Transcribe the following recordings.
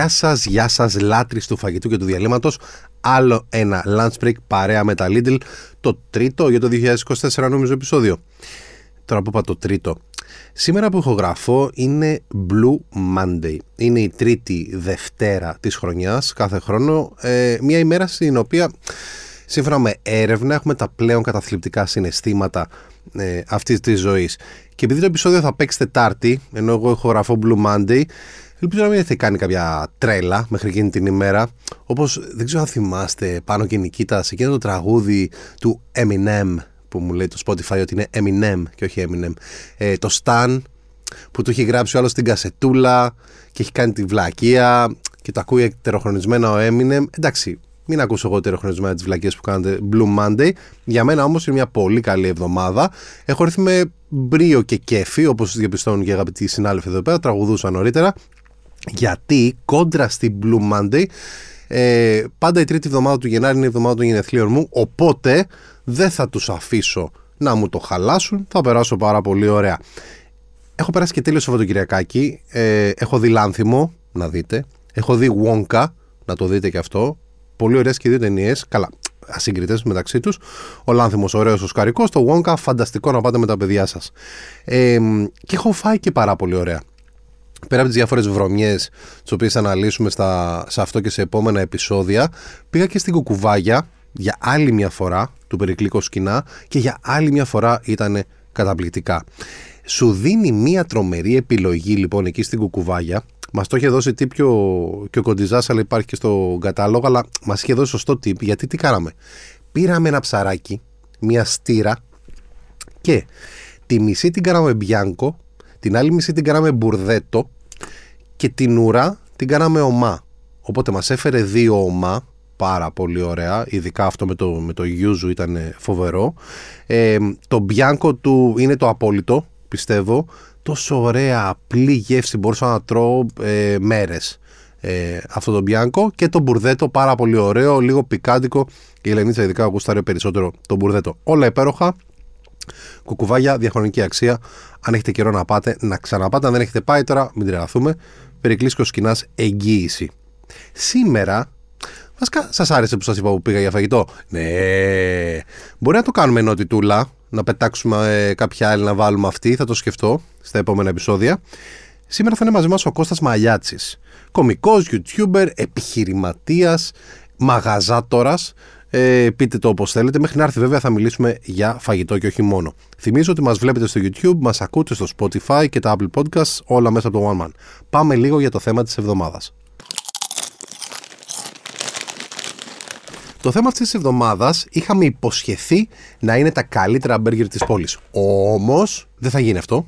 Γεια σας, γεια σας, λάτρε του φαγητού και του διαλύματος. Άλλο ένα lunch break παρέα με τα Lidl. Το τρίτο για το 2024 νομίζω επεισόδιο. Τώρα που είπα το τρίτο. Σήμερα που ηχογραφώ είναι Blue Monday. Είναι η τρίτη Δευτέρα της χρονιάς κάθε χρόνο. Ε, μια ημέρα στην οποία σύμφωνα με έρευνα έχουμε τα πλέον καταθλιπτικά συναισθήματα ε, αυτής της ζωής. Και επειδή το επεισόδιο θα παίξει Τετάρτη, ενώ εγώ ηχογραφώ Blue Monday, Ελπίζω να μην έχετε κάνει κάποια τρέλα μέχρι εκείνη την ημέρα. Όπως δεν ξέρω αν θυμάστε πάνω και Νικήτα σε εκείνο το τραγούδι του Eminem που μου λέει το Spotify ότι είναι Eminem και όχι Eminem. Ε, το Stan που του έχει γράψει ο άλλος στην κασετούλα και έχει κάνει τη βλακεία και το ακούει ετεροχρονισμένα ο Eminem. Εντάξει, μην ακούσω εγώ ετεροχρονισμένα τις βλακίες που κάνετε Blue Monday. Για μένα όμως είναι μια πολύ καλή εβδομάδα. Έχω έρθει με μπρίο και κέφι, όπως διαπιστώνουν και οι αγαπητοί συνάδελφοι εδώ πέρα, τραγουδούσαν νωρίτερα γιατί κόντρα στην Blue Monday ε, πάντα η τρίτη εβδομάδα του Γενάρη είναι η εβδομάδα των γενεθλίων μου οπότε δεν θα τους αφήσω να μου το χαλάσουν θα περάσω πάρα πολύ ωραία έχω περάσει και τέλειος Σαββατοκυριακάκι ε, έχω δει Λάνθιμο να δείτε έχω δει Wonka να το δείτε και αυτό πολύ ωραίες και δύο ταινίες. καλά ασύγκριτες μεταξύ τους. Ο Λάνθιμος, ωραίος, ο Σκαρικός. Το Wonka, φανταστικό να πάτε με τα παιδιά σας. Ε, και έχω φάει και πάρα πολύ ωραία πέρα από τις διάφορες βρωμιές, τις οποίες θα αναλύσουμε στα, σε αυτό και σε επόμενα επεισόδια, πήγα και στην Κουκουβάγια για άλλη μια φορά του Περικλίκο Σκηνά και για άλλη μια φορά ήταν καταπληκτικά. Σου δίνει μια τρομερή επιλογή λοιπόν εκεί στην Κουκουβάγια. Μας το είχε δώσει τύπ και ο, και ο Κοντιζάς, αλλά υπάρχει και στο κατάλογο. Αλλά μας είχε δώσει σωστό τύπ γιατί τι κάναμε. Πήραμε ένα ψαράκι, μια στήρα και τη μισή την κάναμε μπιάνκο την άλλη μισή την κάναμε μπουρδέτο και την ουρά την κάναμε ομά. Οπότε μας έφερε δύο ομά, πάρα πολύ ωραία, ειδικά αυτό με το, με το γιούζου ήταν φοβερό. Ε, το μπιάνκο του είναι το απόλυτο, πιστεύω. Τόσο ωραία, απλή γεύση, μπορούσα να τρώω ε, μέρες. Ε, αυτό το μπιάνκο και το μπουρδέτο πάρα πολύ ωραίο, λίγο πικάντικο. Η Ελενίτσα ειδικά γουστάρει περισσότερο το μπουρδέτο. Όλα υπέροχα, Κουκουβάγια, διαχρονική αξία. Αν έχετε καιρό να πάτε, να ξαναπάτε. Αν δεν έχετε πάει τώρα, μην τρελαθούμε. Περικλήσκο σκηνάς εγγύηση. Σήμερα, βασικά, σας άρεσε που σας είπα που πήγα για φαγητό. Ναι, μπορεί να το κάνουμε ενότητούλα, να πετάξουμε ε, κάποια άλλη να βάλουμε αυτή. Θα το σκεφτώ στα επόμενα επεισόδια. Σήμερα θα είναι μαζί μας ο Κώστας Μαλιάτσης. Κομικός, YouTuber, επιχειρηματίας, μαγαζάτορας ε, πείτε το όπως θέλετε. Μέχρι να έρθει, βέβαια, θα μιλήσουμε για φαγητό και όχι μόνο. Θυμίζω ότι μας βλέπετε στο YouTube, μας ακούτε στο Spotify και τα Apple Podcasts, όλα μέσα από το One Man. Πάμε λίγο για το θέμα της εβδομάδας. Το θέμα αυτής της εβδομάδας είχαμε υποσχεθεί να είναι τα καλύτερα μπέργκερ της πόλης. Όμως δεν θα γίνει αυτό.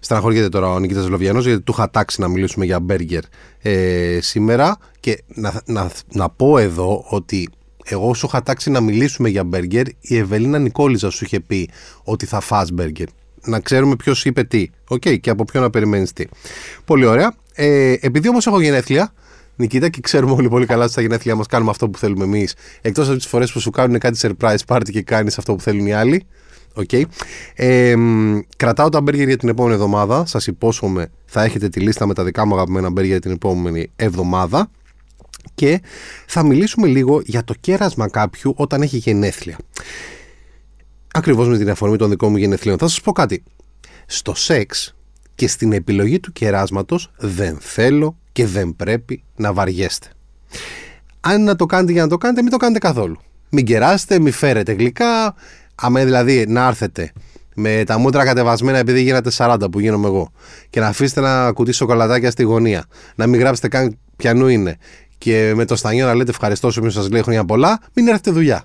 Στεναχωριέται τώρα ο Νικήτας Λοβιανός γιατί του είχα τάξει να μιλήσουμε για μπέργκερ ε, σήμερα και να, να, να πω εδώ ότι εγώ σου είχα τάξει να μιλήσουμε για μπέργκερ, η Ευελίνα Νικόλιζα σου είχε πει ότι θα φας μπέργκερ. Να ξέρουμε ποιος είπε τι. Οκέι, okay, και από ποιο να περιμένεις τι. Πολύ ωραία. Ε, επειδή όμως έχω γενέθλια, Νικήτα, και ξέρουμε όλοι πολύ καλά ότι στα γενέθλια μας κάνουμε αυτό που θέλουμε εμείς. Εκτός από τις φορές που σου κάνουν κάτι surprise party και κάνεις αυτό που θέλουν οι άλλοι. Okay. Ε, κρατάω τα μπέργκερ για την επόμενη εβδομάδα. Σας υπόσχομαι θα έχετε τη λίστα με τα δικά μου αγαπημένα μπέργκερ την επόμενη εβδομάδα και θα μιλήσουμε λίγο για το κέρασμα κάποιου όταν έχει γενέθλια. Ακριβώς με την αφορμή των δικών μου γενεθλίων. Θα σας πω κάτι. Στο σεξ και στην επιλογή του κεράσματος δεν θέλω και δεν πρέπει να βαριέστε. Αν να το κάνετε για να το κάνετε, μην το κάνετε καθόλου. Μην κεράσετε, μην φέρετε γλυκά. Αμέ δηλαδή να έρθετε με τα μούτρα κατεβασμένα επειδή γίνατε 40 που γίνομαι εγώ και να αφήσετε ένα κουτί σοκολατάκια στη γωνία. Να μην γράψετε καν πιανού είναι και με το στανιό να λέτε ευχαριστώ σου, σας λέει χρόνια πολλά, μην έρθετε δουλειά.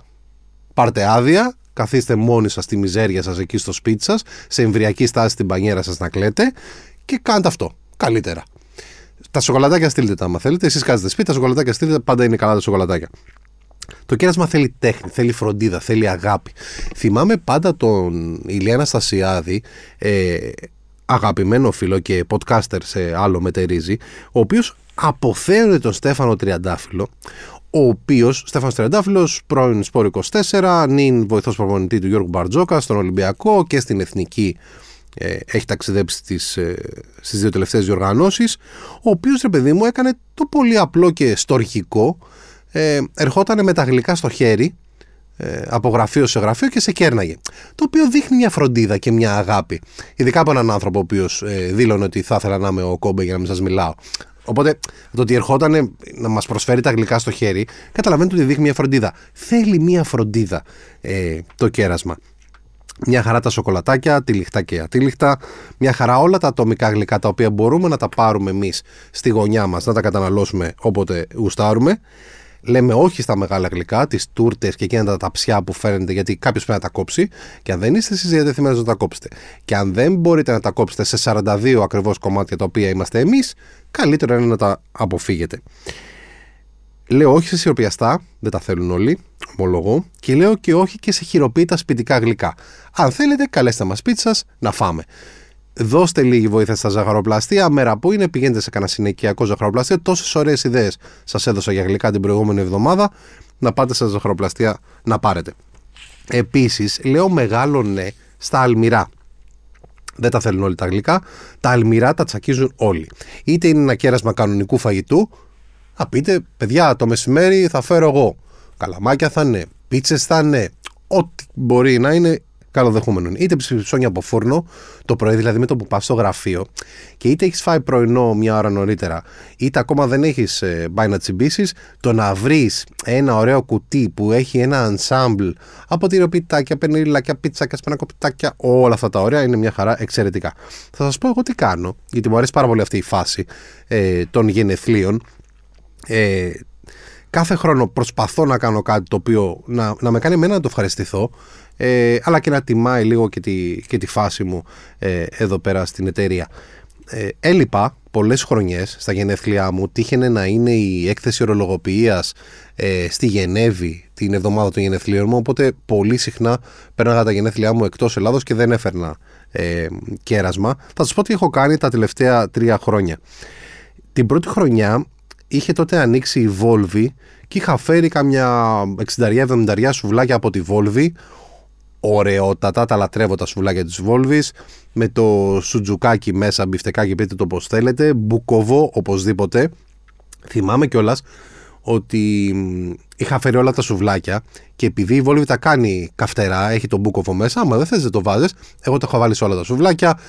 Πάρτε άδεια, καθίστε μόνοι σας στη μιζέρια σας εκεί στο σπίτι σας, σε εμβριακή στάση στην πανιέρα σας να κλαίτε και κάντε αυτό. Καλύτερα. Τα σοκολατάκια στείλτε τα, άμα θέλετε. Εσείς κάθεστε σπίτι, τα σοκολατάκια στείλτε, πάντα είναι καλά τα σοκολατάκια. Το κέρασμα θέλει τέχνη, θέλει φροντίδα, θέλει αγάπη. Θυμάμαι πάντα τον Ηλία Αναστασιάδη, ε, αγαπημένο φίλο και podcaster σε άλλο μετερίζει, ο οποίος αποθέωνε τον Στέφανο Τριαντάφυλλο, ο οποίος, Στέφανος Τριαντάφυλλος, πρώην Σπόρ 24, νυν βοηθός προπονητή του Γιώργου Μπαρτζόκα στον Ολυμπιακό και στην Εθνική ε, έχει ταξιδέψει στις, ε, στις δύο τελευταίες διοργανώσεις ο οποίος ρε παιδί μου έκανε το πολύ απλό και στοργικό ε, ερχόταν με τα γλυκά στο χέρι ε, από γραφείο σε γραφείο και σε κέρναγε. Το οποίο δείχνει μια φροντίδα και μια αγάπη. Ειδικά από έναν άνθρωπο ο οποίος ε, δήλωνε ότι θα ήθελα να είμαι ο κόμπε για να μην σας μιλάω. Οπότε το ότι ερχόταν να μας προσφέρει τα γλυκά στο χέρι, καταλαβαίνετε ότι δείχνει μια φροντίδα. Θέλει μια φροντίδα ε, το κέρασμα. Μια χαρά τα σοκολατάκια, τυλιχτά και ατύλιχτα. Μια χαρά όλα τα ατομικά γλυκά τα οποία μπορούμε να τα πάρουμε εμείς στη γωνιά μας, να τα καταναλώσουμε όποτε γουστάρουμε λέμε όχι στα μεγάλα γλυκά, τις τούρτες και εκείνα τα ταψιά που φαίνεται, γιατί κάποιος πρέπει να τα κόψει. Και αν δεν είστε εσείς διατεθειμένοι να τα κόψετε, και αν δεν μπορείτε να τα κόψετε σε 42 ακριβώς κομμάτια τα οποία είμαστε εμείς, καλύτερο είναι να τα αποφύγετε. Λέω όχι σε σιροπιαστά, δεν τα θέλουν όλοι, ομολογώ, και λέω και όχι και σε χειροποίητα σπιτικά γλυκά. Αν θέλετε, καλέστε μας πίτσα να φάμε δώστε λίγη βοήθεια στα ζαχαροπλαστεία. Μέρα που είναι, πηγαίνετε σε κανένα συνοικιακό ζαχαροπλαστείο. Τόσες ωραίες ιδέες σας έδωσα για γλυκά την προηγούμενη εβδομάδα. Να πάτε στα ζαχαροπλαστεία να πάρετε. Επίσης, λέω μεγάλο ναι στα αλμυρά. Δεν τα θέλουν όλοι τα γλυκά. Τα αλμυρά τα τσακίζουν όλοι. Είτε είναι ένα κέρασμα κανονικού φαγητού. Α πείτε, παιδιά, το μεσημέρι θα φέρω εγώ. Καλαμάκια θα είναι, πίτσες θα είναι, ό,τι μπορεί να είναι καλοδεχούμενο. Είτε ψώνια από φούρνο το πρωί, δηλαδή με το που πας στο γραφείο, και είτε έχεις φάει πρωινό μια ώρα νωρίτερα, είτε ακόμα δεν έχεις ε, πάει να τσιμπήσεις, το να βρεις ένα ωραίο κουτί που έχει ένα ensemble από τυροπιτάκια, πενιλάκια, πίτσακια, σπανακοπιτάκια, όλα αυτά τα ωραία είναι μια χαρά εξαιρετικά. Θα σας πω εγώ τι κάνω, γιατί μου αρέσει πάρα πολύ αυτή η φάση ε, των γενεθλίων. Ε, κάθε χρόνο προσπαθώ να κάνω κάτι το οποίο να, να με κάνει εμένα να το ευχαριστηθώ ε, αλλά και να τιμάει λίγο και τη, και τη φάση μου ε, εδώ πέρα στην εταιρεία. Ε, έλειπα πολλές χρονιές στα γενέθλιά μου, τύχαινε να είναι η έκθεση ορολογοποιίας ε, στη Γενέβη την εβδομάδα των γενεθλίων μου, οπότε πολύ συχνά πέρναγα τα γενέθλιά μου εκτός Ελλάδος και δεν έφερνα ε, κέρασμα. Θα σας πω τι έχω κάνει τα τελευταία τρία χρόνια. Την πρώτη χρονιά είχε τότε ανοίξει η Βόλβη και είχα φέρει καμιά 60-70 σουβλάκια από τη Βόλβη ωραιότατα, τα λατρεύω τα σουβλάκια της Βόλβης με το σουτζουκάκι μέσα, μπιφτεκάκι πείτε το πως θέλετε, μπουκοβό οπωσδήποτε θυμάμαι κιόλας ότι είχα φέρει όλα τα σουβλάκια και επειδή η Βόλβη τα κάνει καυτερά, έχει τον μπούκοβο μέσα, άμα δεν θες δεν το βάζεις, εγώ το έχω βάλει σε όλα τα σουβλάκια,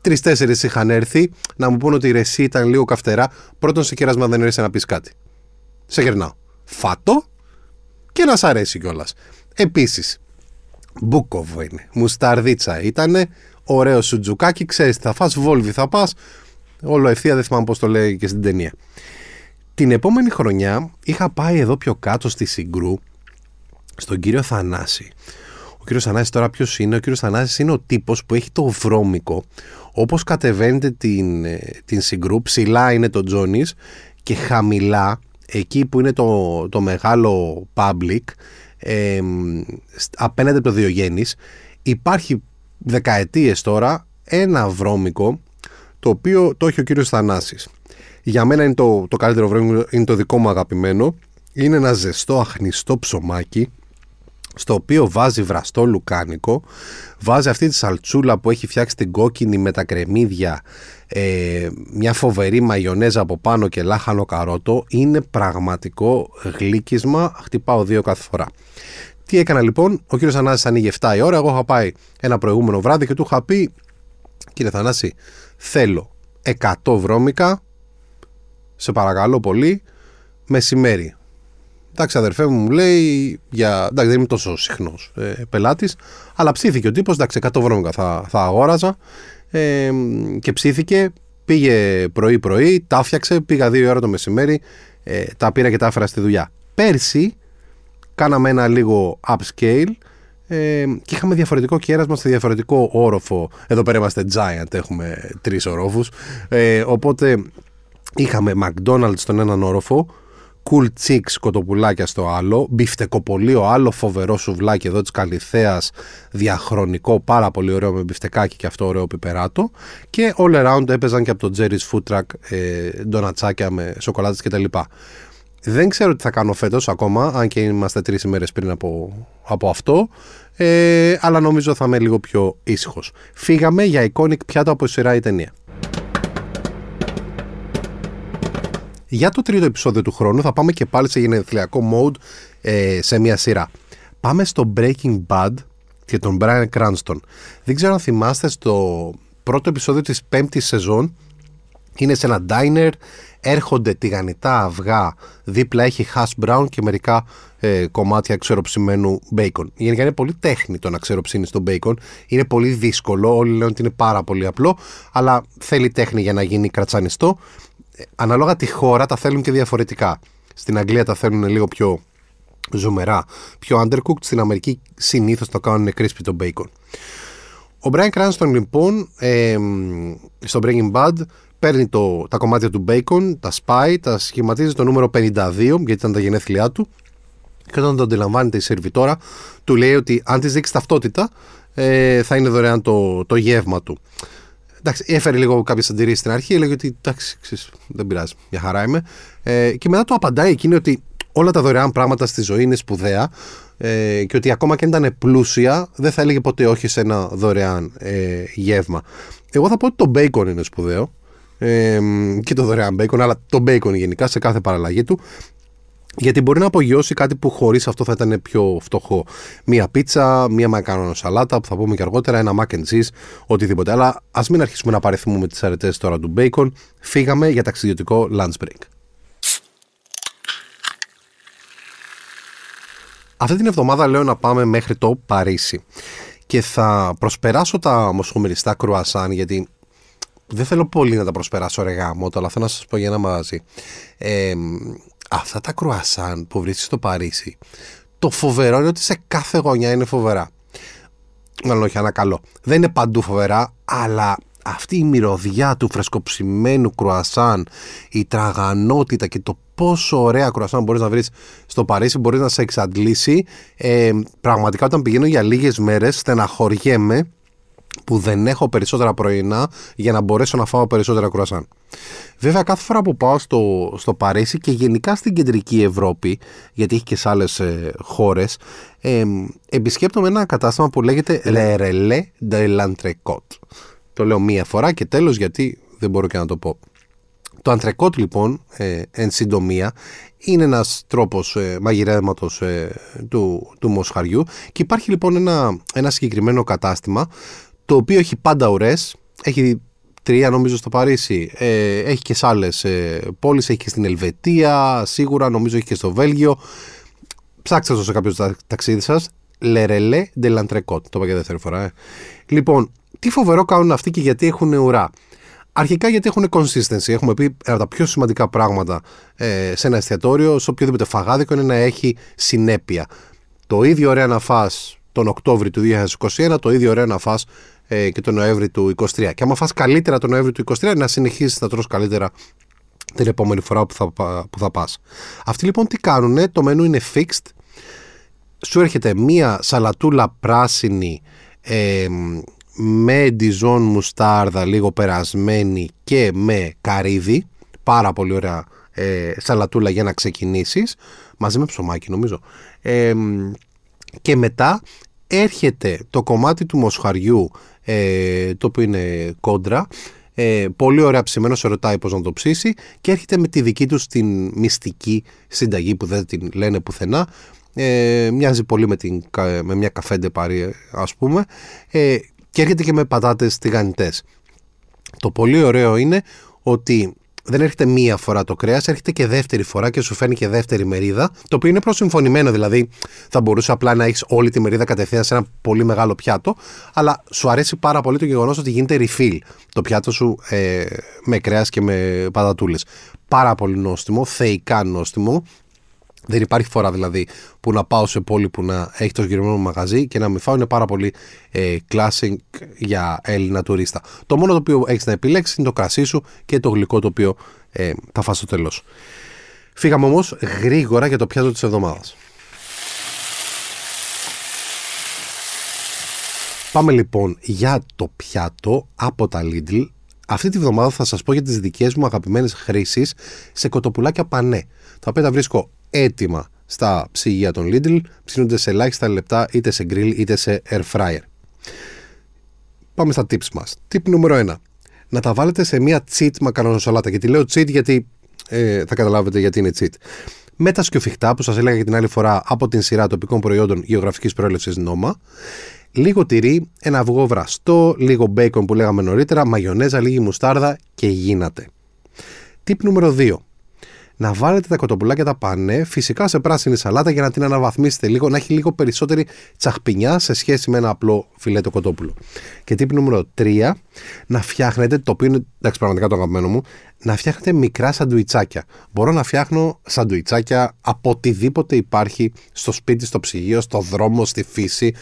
τρει-τέσσερι είχαν έρθει να μου πούνε ότι η ρεσί ήταν λίγο καυτερά. Πρώτον, σε κέρασμα δεν έρθει να πεις κάτι. Σε γερνάω. Φάτο και να σ' αρέσει κιόλας. Επίσης, Μπούκοβο είναι. Μουσταρδίτσα ήταν. Ωραίο σουτζουκάκι. Ξέρεις τι θα φας, Βόλβι θα πας. Όλο ευθεία, δεν θυμάμαι πώς το λέει και στην ταινία. Την επόμενη χρονιά είχα πάει εδώ πιο κάτω στη Συγκρού στον κύριο Θανάση. Ο κύριος Θανάσης τώρα ποιος είναι, ο κύριος Θανάσης είναι ο τύπος που έχει το βρώμικο. Όπως κατεβαίνετε την, ε, την Συγκρού, ψηλά είναι το Τζόνις και χαμηλά, εκεί που είναι το, το μεγάλο public, ε, απέναντι από το Διογέννης υπάρχει δεκαετίες τώρα ένα βρώμικο το οποίο το έχει ο κύριος Θανάσης. Για μένα είναι το, το καλύτερο βρώμικο, είναι το δικό μου αγαπημένο. Είναι ένα ζεστό αχνιστό ψωμάκι στο οποίο βάζει βραστό λουκάνικο, βάζει αυτή τη σαλτσούλα που έχει φτιάξει την κόκκινη με τα κρεμμύδια, ε, μια φοβερή μαγιονέζα από πάνω και λάχανο καρότο, είναι πραγματικό γλύκισμα, χτυπάω δύο κάθε φορά. Τι έκανα λοιπόν, ο κύριος Θανάσης ανοίγει 7 η ώρα, εγώ είχα πάει ένα προηγούμενο βράδυ και του είχα πει, κύριε Θανάση, θέλω 100 βρώμικα, σε παρακαλώ πολύ, μεσημέρι. Εντάξει, αδερφέ μου, μου λέει, για... εντάξει, δεν είμαι τόσο συχνός ε, πελάτης, αλλά ψήθηκε ο τύπος. Εντάξει, 100 βρώμικα θα, θα αγόραζα. Ε, και ψήθηκε, πήγε πρωί-πρωί, τα φτιάξε, πήγα δύο ώρα το μεσημέρι, ε, τα πήρα και τα έφερα στη δουλειά. Πέρσι κάναμε ένα λίγο upscale ε, και είχαμε διαφορετικό κέρασμα σε διαφορετικό όροφο. Εδώ πέρα είμαστε giant, έχουμε τρεις ορόφους. Ε, οπότε είχαμε McDonald's στον έναν όροφο, Cool Chicks κοτοπουλάκια στο άλλο, μπιφτεκοπωλείο άλλο φοβερό σουβλάκι εδώ της Καλλιθέας διαχρονικό πάρα πολύ ωραίο με μπιφτεκάκι και αυτό ωραίο πιπεράτο και all around έπαιζαν και από το Jerry's Food Truck ε, donut-σάκια με σοκολάτες κτλ. Δεν ξέρω τι θα κάνω φέτος ακόμα, αν και είμαστε τρεις ημέρες πριν από, από αυτό. Ε, αλλά νομίζω θα είμαι λίγο πιο ήσυχος. Φύγαμε για iconic πιάτο από σειρά ή ταινία. Για το τρίτο επεισόδιο του χρόνου θα πάμε και πάλι σε γενεθλιακό mode ε, σε μια σειρά. Πάμε στο Breaking Bad και τον Brian Cranston. Δεν ξέρω αν θυμάστε στο πρώτο επεισόδιο της πέμπτης σεζόν είναι σε ένα diner, έρχονται τηγανιτά αυγά, δίπλα έχει hash brown και μερικά ε, κομμάτια ξεροψημένου bacon. Γενικά είναι πολύ τέχνη το να ξεροψύνει το bacon. Είναι πολύ δύσκολο. Όλοι λένε ότι είναι πάρα πολύ απλό, αλλά θέλει τέχνη για να γίνει κρατσανιστό. Ε, ανάλογα τη χώρα τα θέλουν και διαφορετικά. Στην Αγγλία τα θέλουν λίγο πιο ζουμερά, πιο undercooked. Στην Αμερική συνήθως το κάνουν crispy το bacon. Ο Brian Cranston λοιπόν ε, στο Breaking Bad παίρνει το, τα κομμάτια του bacon, τα σπάει, τα σχηματίζει το νούμερο 52 γιατί ήταν τα γενέθλιά του και όταν το αντιλαμβάνεται η σερβιτόρα του λέει ότι αν της δείξει ταυτότητα ε, θα είναι δωρεάν το, το γεύμα του. Εντάξει, έφερε λίγο κάποιες αντιρρήσεις στην αρχή, έλεγε ότι εντάξει, ξέρεις, δεν πειράζει, μια χαρά είμαι. Ε, και μετά το απαντάει εκείνη ότι όλα τα δωρεάν πράγματα στη ζωή είναι σπουδαία ε, και ότι ακόμα και αν ήταν πλούσια δεν θα έλεγε ποτέ όχι σε ένα δωρεάν ε, γεύμα. Εγώ θα πω ότι το bacon είναι σπουδαίο ε, και το δωρεάν bacon, αλλά το bacon γενικά σε κάθε παραλλαγή του. Γιατί μπορεί να απογειώσει κάτι που χωρίς αυτό θα ήταν πιο φτωχό. Μία πίτσα, μία μακαρόνο σαλάτα, που θα πούμε και αργότερα, ένα mac and cheese, οτιδήποτε. Αλλά ας μην αρχίσουμε να παρεθούμε τις αρετές τώρα του bacon. Φύγαμε για ταξιδιωτικό lunch break. Αυτή την εβδομάδα λέω να πάμε μέχρι το Παρίσι και θα προσπεράσω τα μοσχομεριστά κρουασάν γιατί δεν θέλω πολύ να τα προσπεράσω ρε γάμο, αλλά θέλω να σας πω για ένα μαγαζί. Ε, αυτά τα κρουασάν που βρίσκεις στο Παρίσι, το φοβερό είναι ότι σε κάθε γωνιά είναι φοβερά. Μάλλον όχι, ένα καλό. Δεν είναι παντού φοβερά, αλλά αυτή η μυρωδιά του φρεσκοψημένου κρουασάν, η τραγανότητα και το πόσο ωραία κρουασάν μπορείς να βρεις στο Παρίσι, μπορείς να σε εξαντλήσει. Ε, πραγματικά όταν πηγαίνω για λίγες μέρες στεναχωριέμαι που δεν έχω περισσότερα πρωινά για να μπορέσω να φάω περισσότερα κρουασάν. Βέβαια, κάθε φορά που πάω στο, στο Παρίσι και γενικά στην κεντρική Ευρώπη, γιατί έχει και σε άλλες ε, χώρες, ε, επισκέπτομαι ένα κατάστημα που λέγεται Le Relais de l'Entrecôte. Το λέω μία φορά και τέλος γιατί δεν μπορώ και να το πω. Το αντρεκότ λοιπόν, ε, εν συντομία, είναι ένας τρόπος ε, μαγειρέματος ε, του, του μοσχαριού και υπάρχει λοιπόν ένα, ένα συγκεκριμένο κατάστημα το οποίο έχει πάντα ουρές, έχει τρία νομίζω στο Παρίσι, ε, έχει και σε άλλες ε, πόλεις, έχει και στην Ελβετία, σίγουρα νομίζω έχει και στο Βέλγιο. Ψάξτε το σε κάποιος ταξίδι σας. Λερελέ de l'Entrecôte. Το είπα και δεύτερη φορά. Ε. Λοιπόν, τι φοβερό κάνουν αυτοί και γιατί έχουν ουρά. Αρχικά γιατί έχουν consistency. Έχουμε πει ένα από τα πιο σημαντικά πράγματα ε, σε ένα εστιατόριο, σε οποιοδήποτε φαγάδικο, είναι να έχει συνέπεια. Το ίδιο ωραία να φας τον Οκτώβριο του 2021, το ίδιο ωραία να φας ε, και τον Νοέμβρη του 2023. Και άμα φας καλύτερα τον Νοέμβρη του 2023, να συνεχίσεις να τρως καλύτερα την επόμενη φορά που θα, που θα πας. Αυτοί λοιπόν τι κάνουν, το μενού είναι fixed, σου έρχεται μία σαλατούλα πράσινη ε, με ντιζόν μουστάρδα λίγο περασμένη και με καρύδι. Πάρα πολύ ωραία ε, σαλατούλα για να ξεκινήσεις. Μαζί με ψωμάκι νομίζω. Ε, και μετά έρχεται το κομμάτι του μοσχαριού ε, το οποίο είναι κόντρα. Ε, πολύ ωραία ψημένο, σε ρωτάει πώς να το ψήσει και έρχεται με τη δική τους την μυστική συνταγή που δεν την λένε πουθενά. Ε, μοιάζει πολύ με, την, με μια καφέντε παρή ας πούμε ε, και έρχεται και με πατάτες τηγανιτές. Το πολύ ωραίο είναι ότι δεν έρχεται μία φορά το κρέας, έρχεται και δεύτερη φορά και σου φέρνει και δεύτερη μερίδα. Το οποίο είναι προσυμφωνημένο, δηλαδή θα μπορούσε απλά να έχεις όλη τη μερίδα κατευθείαν σε ένα πολύ μεγάλο πιάτο, αλλά σου αρέσει πάρα πολύ το γεγονός ότι γίνεται refill το πιάτο σου ε, με κρέας και με πατατούλες. Πάρα πολύ νόστιμο, θεϊκά νόστιμο. Δεν υπάρχει φορά δηλαδή που να πάω σε πόλη που να έχει το συγκεκριμένο μαγαζί και να μην φάω. Είναι πάρα πολύ ε, classic για Έλληνα τουρίστα. Το μόνο το οποίο έχεις να επιλέξεις είναι το κρασί σου και το γλυκό το οποίο ε, θα φας στο τέλος. Φύγαμε όμως γρήγορα για το πιάτο της εβδομάδας. Πάμε λοιπόν για το πιάτο από τα Lidl Αυτή τη βδομάδα θα σας πω για τις δικές μου αγαπημένες χρήσεις σε κοτοπουλάκια πανέ. Τα οποία τα βρίσκω έτοιμα στα ψυγεία των Lidl, ψήνονται σε ελάχιστα λεπτά είτε σε grill είτε σε air fryer. Πάμε στα tips μας. Tip νούμερο 1. Να τα βάλετε σε μια cheat μακαρονοσαλάτα. Και τη λέω cheat γιατί ε, θα καταλάβετε γιατί είναι cheat. Με τα σκιοφιχτά που σας έλεγα και την άλλη φορά από την σειρά τοπικών προϊόντων γεωγραφικής προέλευσης νόμα. Λίγο τυρί, ένα αυγό βραστό, λίγο μπέικον που λέγαμε νωρίτερα, μαγιονέζα, λίγη μουστάρδα και γίνατε. Tip νούμερο 2 να βάλετε τα κοτοπουλάκια τα πανέ, φυσικά σε πράσινη σαλάτα για να την αναβαθμίσετε λίγο, να έχει λίγο περισσότερη τσαχπινιά σε σχέση με ένα απλό φιλέτο κοτόπουλο. Και τύπη νούμερο 3, να φτιάχνετε, το οποίο είναι εντάξει, πραγματικά το αγαπημένο μου, να φτιάχνετε μικρά σαντουιτσάκια. Μπορώ να φτιάχνω σαντουιτσάκια από οτιδήποτε υπάρχει στο σπίτι, στο ψυγείο, στο δρόμο, στη φύση,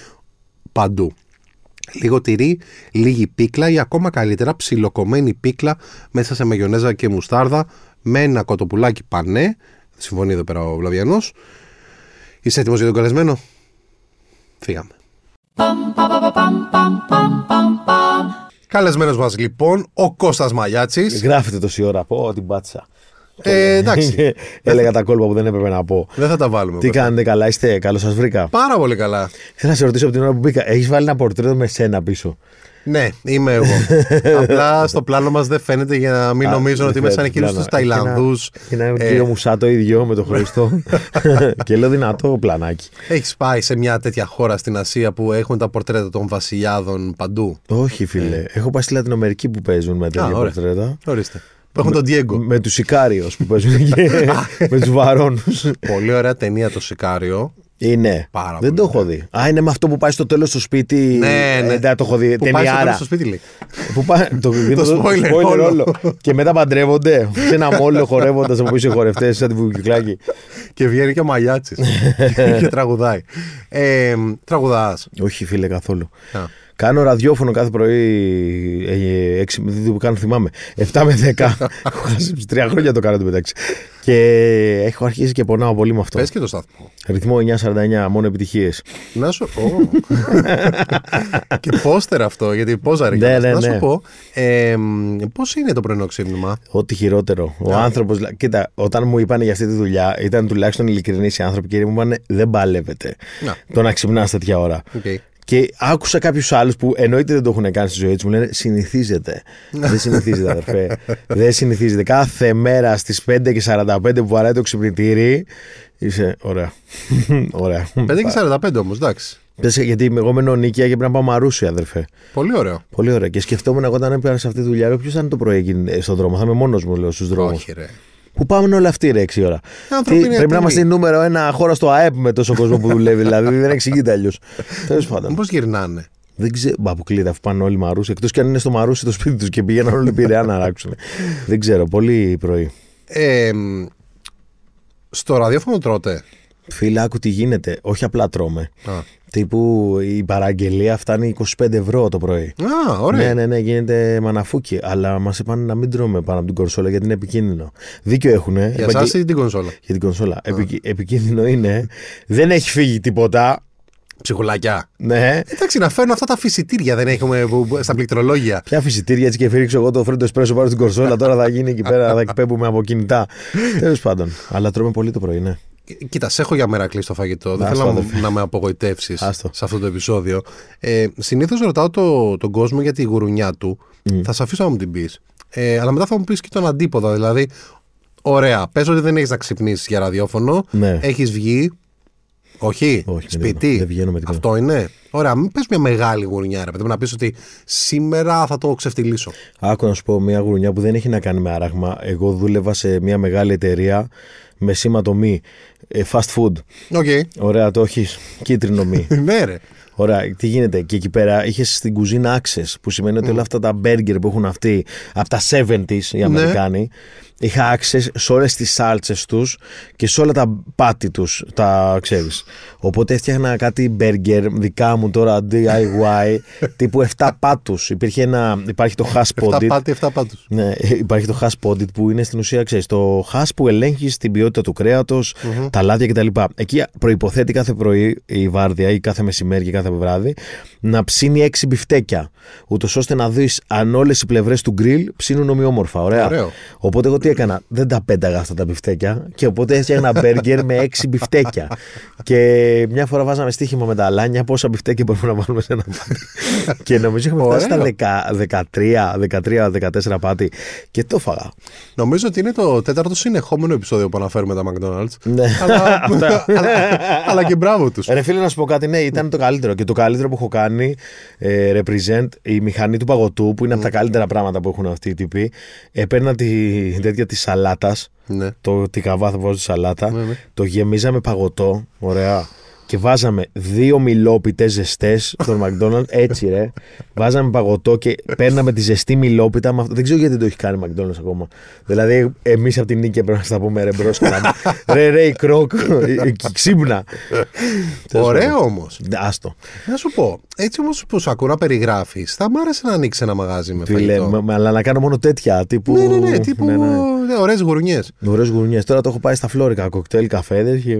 παντού. Λίγο τυρί, λίγη πίκλα ή ακόμα καλύτερα ψιλοκομμένη πίκλα μέσα σε μαγιονέζα και μουστάρδα με ένα κοτοπουλάκι πανέ. Συμφωνεί εδώ πέρα ο Βλαβιανός. Είσαι έτοιμος για τον καλεσμένο; Φύγαμε. Καλεσμένος μας λοιπόν, ο Κώστας Μαλιάτσης Γράφετε τόση ώρα, πω την πάτησα. Ε, εντάξει. Έλεγα τα κόλπα που δεν έπρεπε να πω. Δεν θα τα βάλουμε. Τι κάνετε, καλά είστε, καλώς σας βρήκα. Πάρα πολύ καλά. Θέλω να σε ρωτήσω από την ώρα που μπήκα, έχεις βάλει ένα πορτρέτο με σένα πίσω; Ναι, είμαι εγώ. Απλά στο πλάνο μας δεν φαίνεται για να μην νομίζουν ότι είμαι σαν εκείνου τους Ταϊλανδούς. Είναι ένα κύριο Μουσά το ίδιο με τον Χριστό. και λέω δυνατό πλανάκι. Έχεις πάει σε μια τέτοια χώρα στην Ασία που έχουν τα πορτρέτα των βασιλιάδων παντού; Όχι, φίλε. Έχω πάει στη Λατινοαμερική που παίζουν με τέτοια πορτρέτα. Ορίστε. Που έχουν τον Διέγκο. Με τους Σικάριο που παίζουν εκεί. με τους Βαρόνους. Πολύ ωραία ταινία το Σικάριο. Είναι. Πάρα δεν το έχω δει. Α, είναι με αυτό που πάει στο τέλος στο σπίτι. Ναι, ναι. Ε, δεν το έχω δει. Που πάει στο τέλος στο σπίτι, λέει. που πάει, το, το spoiler, spoiler όλο. και μετά παντρεύονται. Σε ένα μόλο χορεύοντας από πίσω οι χορευτές, σαν τη βουκυκλάκι. και βγαίνει και ο Μαλιάτσι. και τραγουδάει. Ε, Τραγουδάς. Όχι, φίλε, καθόλου. Κάνω ραδιόφωνο κάθε πρωί. 6, δεν κάνω, θυμάμαι. 7 με 10. Έχω χάσει τρία χρόνια το κάνω το μεταξύ. Και έχω αρχίσει και πονάω πολύ με αυτό. Πες και το σταθμό. Ρυθμό 949, μόνο επιτυχίες. Να σου πω. και πόστερ αυτό, γιατί πόζα ρε. Ναι, ναι, να ναι. σου πω. Ε, Πώς είναι το πρωινό ξύπνημα; Ό,τι χειρότερο. Ο άνθρωπος. Κοίτα, όταν μου είπαν για αυτή τη δουλειά, ήταν τουλάχιστον ειλικρινείς οι άνθρωποι και μου είπαν δεν παλεύετε το να ξυπνάς τέτοια ώρα. Okay. Και άκουσα κάποιους άλλους που εννοείται δεν το έχουν κάνει στη ζωή τους. Μου λένε συνηθίζεται. δεν συνηθίζεται, αδερφέ. δεν συνηθίζεται. Κάθε μέρα στις 5 και 45 που βαράει το ξυπνητήρι. Είσαι ωραία. ωραία. 5 και 45 όμως, εντάξει. Γιατί εγώ μένω νίκια και πρέπει να πάω μαρούσι, αδερφέ. Πολύ ωραίο. Πολύ ωραίο. Και σκεφτόμουν εγώ όταν έπαιρνα σε αυτή τη δουλειά, ποιος ήταν το πρωί στον δρόμο. Θα είμαι μόνος μου, λέω, στους δρόμους. Όχι, ρε. Πού πάμε όλοι αυτοί, ρε, 6 ώρα. Τι, πρέπει να είμαστε νούμερο ένα χώρα στο ΑΕΠ με τόσο κόσμο που δουλεύει, δηλαδή δεν εξηγείται αλλιώς. Τέλος πάντων. Πώ γυρνάνε. Δεν ξέρω. Μπα, αποκλείται αφού πάνε όλοι μαρούσι. Εκτός κι αν είναι στο μαρούσι το σπίτι τους και πήγαιναν όλοι πειραιά να ράξουν. δεν ξέρω. Πολύ πρωί. Ε, στο ραδιόφωνο τρώτε. Φίλε, άκου τι γίνεται. Όχι απλά τρώμε. Α. Τύπου η παραγγελία φτάνει 25 ευρώ το πρωί. Α, ωραία. Ναι, ναι, ναι, γίνεται μαναφούκι. Αλλά μας είπαν να μην τρώμε πάνω από την κονσόλα γιατί είναι επικίνδυνο. Δίκιο έχουν. Για Επαγγε... εσάς ή την κονσόλα; Για την κονσόλα. Επικ... Επικίνδυνο είναι. δεν έχει φύγει τίποτα. Ψυχουλάκια. Ναι. Εντάξει, να φέρνω αυτά τα φυσιτήρια δεν έχουμε στα πληκτρολόγια. Ποια φυσιτήρια έτσι και φύριξω εγώ το φρέντο εσπρέσο πάνω στην κορσόλα. Τώρα θα γίνει εκεί πέρα, θα εκπέμπουμε από κινητά. Τέλος πάντων. Αλλά τρώμε πολύ το πρωί, ναι. Κοίτα, σε έχω για μερακλή στο φαγητό. Δεν θέλω να, να με απογοητεύσεις σε αυτό το επεισόδιο. Ε, Συνήθως ρωτάω το, τον κόσμο για τη γουρουνιά του. Mm. Θα σε αφήσω να μου την πεις. Ε, αλλά μετά θα μου πεις και τον αντίποδα. Δηλαδή, ωραία, πες ότι δεν έχεις να ξυπνήσεις για ραδιόφωνο. Ναι. Έχεις βγει. Όχι, Όχι σπίτι. Δεν βγαίνω με τίποτα. Αυτό είναι. Ωραία, μην πες μια μεγάλη γουρνιά, ρε παιδί να πεις ότι σήμερα θα το ξεφτυλίσω. Άκου να σου πω μια γουρνιά που δεν έχει να κάνει με άραγμα. Εγώ δούλευα σε μια μεγάλη εταιρεία με σήμα το μη. Ε, fast food. Okay. Ωραία, το έχεις. Κίτρινο μη. ναι, ρε. Ωραία, τι γίνεται; Και εκεί πέρα είχες στην κουζίνα access, που σημαίνει ότι όλα αυτά τα burger που έχουν αυτοί από τα 70s οι Αμερικάνοι, είχα access σε όλες τις σάλτσες τους και σε όλα τα πάτη τους. Τα ξέρεις. Οπότε έφτιαχνα κάτι burger δικά μου τώρα DIY τύπου 7 πάτους. Υπάρχει το hash 7 podit. πάτη, 7 πάτους. Ναι, υπάρχει το hash podit που είναι στην ουσία, ξέρεις, το hash που ελέγχεις την ποιότητα του κρέατος, τα λάδια κτλ. Εκεί προποθέτει κάθε πρωί η βάρδια ή κάθε μεσημέρι και κάθε βράδυ να ψήνει έξι μπιφτέκια. Ούτως ώστε να δεις αν όλες οι πλευρές του γκριλ ψήνουν ομοιόμορφα. Ωραία. Ωραίο. Οπότε εγώ τι έκανα, δεν τα πέταγα αυτά τα μπιφτέκια και οπότε έφτιαχνα μπέργκερ με έξι μπιφτέκια. και μια φορά βάζαμε στοίχημα με τα αλάνια πόσα μπιφτέκια μπορούμε να βάλουμε σε ένα πάτη. και νομίζω είχαμε φτάσει στα 13, 13-14 πάτη και το φάγα. Νομίζω ότι είναι το τέταρτο συνεχόμενο επεισόδιο που αναφέρουμε τα McDonald's. Ναι. αλλά, Αυτά. αλλά, αλλά και μπράβο τους. Ρε φίλε να σου πω κάτι, ναι, ήταν το καλύτερο. Και το καλύτερο που έχω κάνει, ε, represent, η μηχανή του παγωτού, που είναι από τα καλύτερα πράγματα που έχουν αυτοί οι τύποι. Έπαιρνα τη τέτοια της σαλάτας, Ναι. το τι καβά θα βάζω στη σαλάτα, Ναι, ναι. το γεμίζαμε παγωτό, ωραία. Και βάζαμε δύο μιλόπιτες ζεστές στον McDonald's, έτσι ρε. Βάζαμε παγωτό και παίρναμε τη ζεστή μιλόπιτα. με αυτό- Δεν ξέρω γιατί το έχει κάνει McDonald's ακόμα. Δηλαδή, εμείς από την νίκη πρέπει να στα πούμε ρε μπρος. ρε, ρε, η κρόκ, η- η- ξύπνα. Τέλος Ωραίο πάντων. όμως. Άστο. Να σου πω, έτσι όμως που σου ακούω να περιγράφεις, θα μ' άρεσε να ανοίξει ένα μαγάζι με Φίλε, φαγητό. με- με- αλλά να κάνω μόνο τέτοια. Τύπου... Ναι, ναι, ναι, τύπου Ναι, ναι. ναι, ωραίες γουρνιές. Ωραίες γουρνιές. Τώρα το έχω πάει στα Φλόρικα, κοκτέιλ, καφέδες και...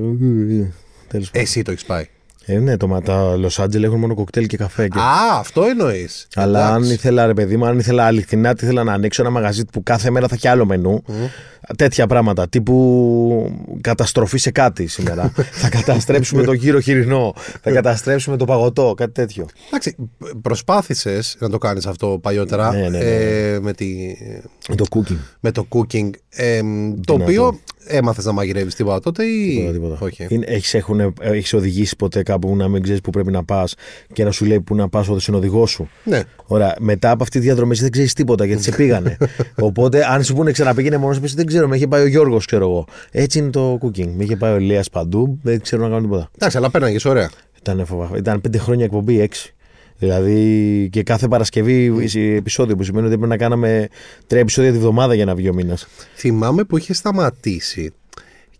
Τέλος πάντων. Εσύ το έχεις πάει. Ε, ναι, το, μα- τα Λος Άντζελ έχουν μόνο κοκτέιλ και καφέ. Και... Α, αυτό εννοείς. Αλλά αν ήθελα, ρε παιδί μου, αν ήθελα αληθινά, τι ήθελα να ανοίξω ένα μαγαζί που κάθε μέρα θα έχει άλλο μενού. Τέτοια πράγματα. Τύπου καταστροφή σε κάτι σήμερα. θα καταστρέψουμε το γύρο χοιρινό. θα καταστρέψουμε το παγωτό. Κάτι τέτοιο. Εντάξει, προσπάθησες να το κάνεις αυτό παλιότερα Ναι, ναι, ναι, ε, με, τη, Το cooking. με το cooking. ε, το οποίο έμαθες να μαγειρεύεις τίποτα τότε ή. Τίποτα, τίποτα. Όχι. Είναι, έχεις, έχουν, έχεις οδηγήσει ποτέ κάπου να μην ξέρεις που πρέπει να πας και να σου λέει που να πας ο συνοδηγός σου; Ναι. Ωραία. Μετά από αυτή τη διαδρομή εσύ δεν ξέρεις τίποτα γιατί σε πήγανε. Οπότε, αν σου πούνε ξαναπήγαινε μόνος σου, πεις, δεν ξέρω, με είχε πάει ο Γιώργος, ξέρω εγώ. Έτσι είναι το cooking. Με είχε πάει ο Ηλίας παντού, δεν ξέρω να κάνω τίποτα. Εντάξει, αλλά πέρναγες ωραία. Ήταν, φοβα... Ήταν πέντε χρόνια εκπομπή, έξι. Δηλαδή και κάθε Παρασκευή επεισόδιο που σημαίνει ότι πρέπει να κάναμε τρία επεισόδια τη βδομάδα για να βγει ο μήνας. Θυμάμαι που είχε σταματήσει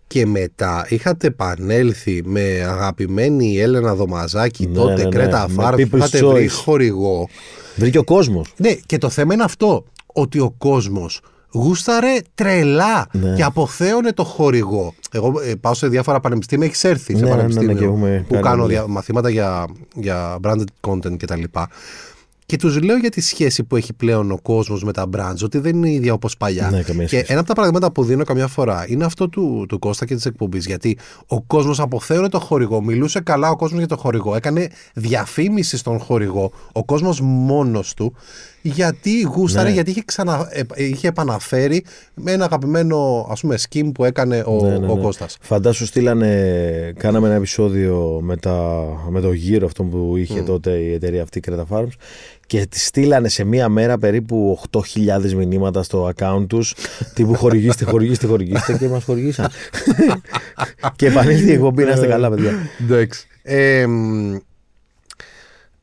και μετά είχατε επανέλθει με αγαπημένη Έλενα Δωμαζάκη Ναι, τότε ναι, ναι. Κρέτα Με Φάρμ. People's Είχατε βρει Choice. χορηγό. Βρήκε ο κόσμος. Ναι, και το θέμα είναι αυτό. Ότι ο κόσμος γούσταρε τρελά Ναι. και αποθέωνε το χορηγό. Εγώ ε, πάω σε διάφορα πανεπιστήμια, έχεις έρθει Ναι, σε ναι, ναι, πανεπιστήμιο ναι, και έχουμε που κάνει κάνω πολλά. δια- μαθήματα για, για branded content κτλ. Και τους λέω για τη σχέση που έχει πλέον ο κόσμος με τα brands, ότι δεν είναι ίδια όπως παλιά. Ναι, καμία και σχέση. ένα από τα παραδείγματα που δίνω καμιά φορά είναι αυτό του, του Κώστα και της εκπομπής. Γιατί ο κόσμος αποθέωνε το χορηγό, μιλούσε καλά ο κόσμος για το χορηγό, έκανε διαφήμιση στον χορηγό, ο κόσμος μόνος του, γιατί γούσταρε, Ναι. γιατί είχε, ξανα, ε, είχε επαναφέρει με ένα αγαπημένο ας πούμε scheme που έκανε ο, Ναι, ναι, ο ναι. Κώστας. Φαντάσου στείλανε, κάναμε ένα επεισόδιο με, τα, με το γύρο αυτό που είχε τότε η εταιρεία αυτή Creta Farms και τη στείλανε σε μία μέρα περίπου 8.000 μηνύματα στο account τους τύπου χορηγήστε, χορηγήστε, χορηγήστε και μας χορηγήσαν. και επανήλθε η εκπομπή, να είστε καλά παιδιά. Εντάξει. Ε, μ,